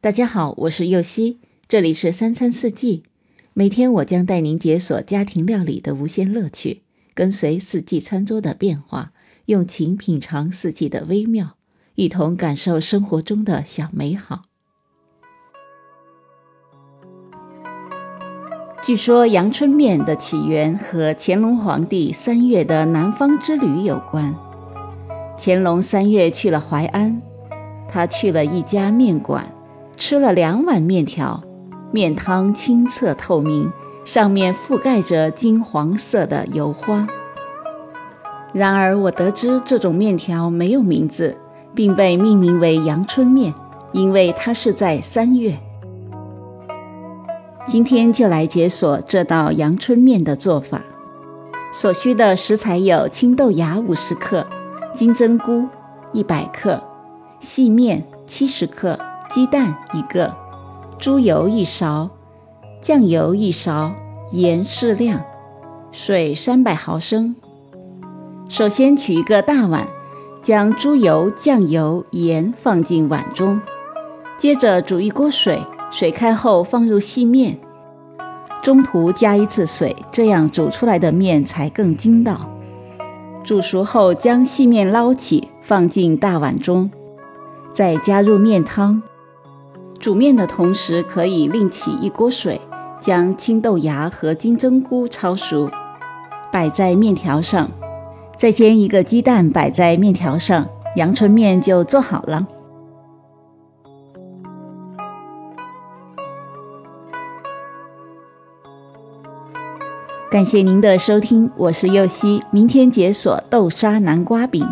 大家好，我是右希，这里是三餐四季。每天我将带您解锁家庭料理的无限乐趣，跟随四季餐桌的变化，用情品尝四季的微妙，一同感受生活中的小美好。据说阳春面的起源和乾隆皇帝三月的南方之旅有关。乾隆三月去了淮安，他去了一家面馆，吃了两碗面条，面汤清澈透明，上面覆盖着金黄色的油花。然而我得知这种面条没有名字，并被命名为阳春面，因为它是在三月。今天就来解锁这道阳春面的做法。所需的食材有青豆芽五十克、金针菇一百克、细面七十克、鸡蛋一个、猪油一勺、酱油一勺、盐适量、水三百毫升。首先取一个大碗，将猪油、酱油、盐放进碗中，接着煮一锅水。水开后放入细面，中途加一次水，这样煮出来的面才更筋道。煮熟后将细面捞起，放进大碗中，再加入面汤。煮面的同时可以另起一锅水，将青豆芽和金针菇焯熟，摆在面条上，再煎一个鸡蛋摆在面条上，阳春面就做好了。感谢您的收听，我是右希，明天解锁豆沙南瓜饼。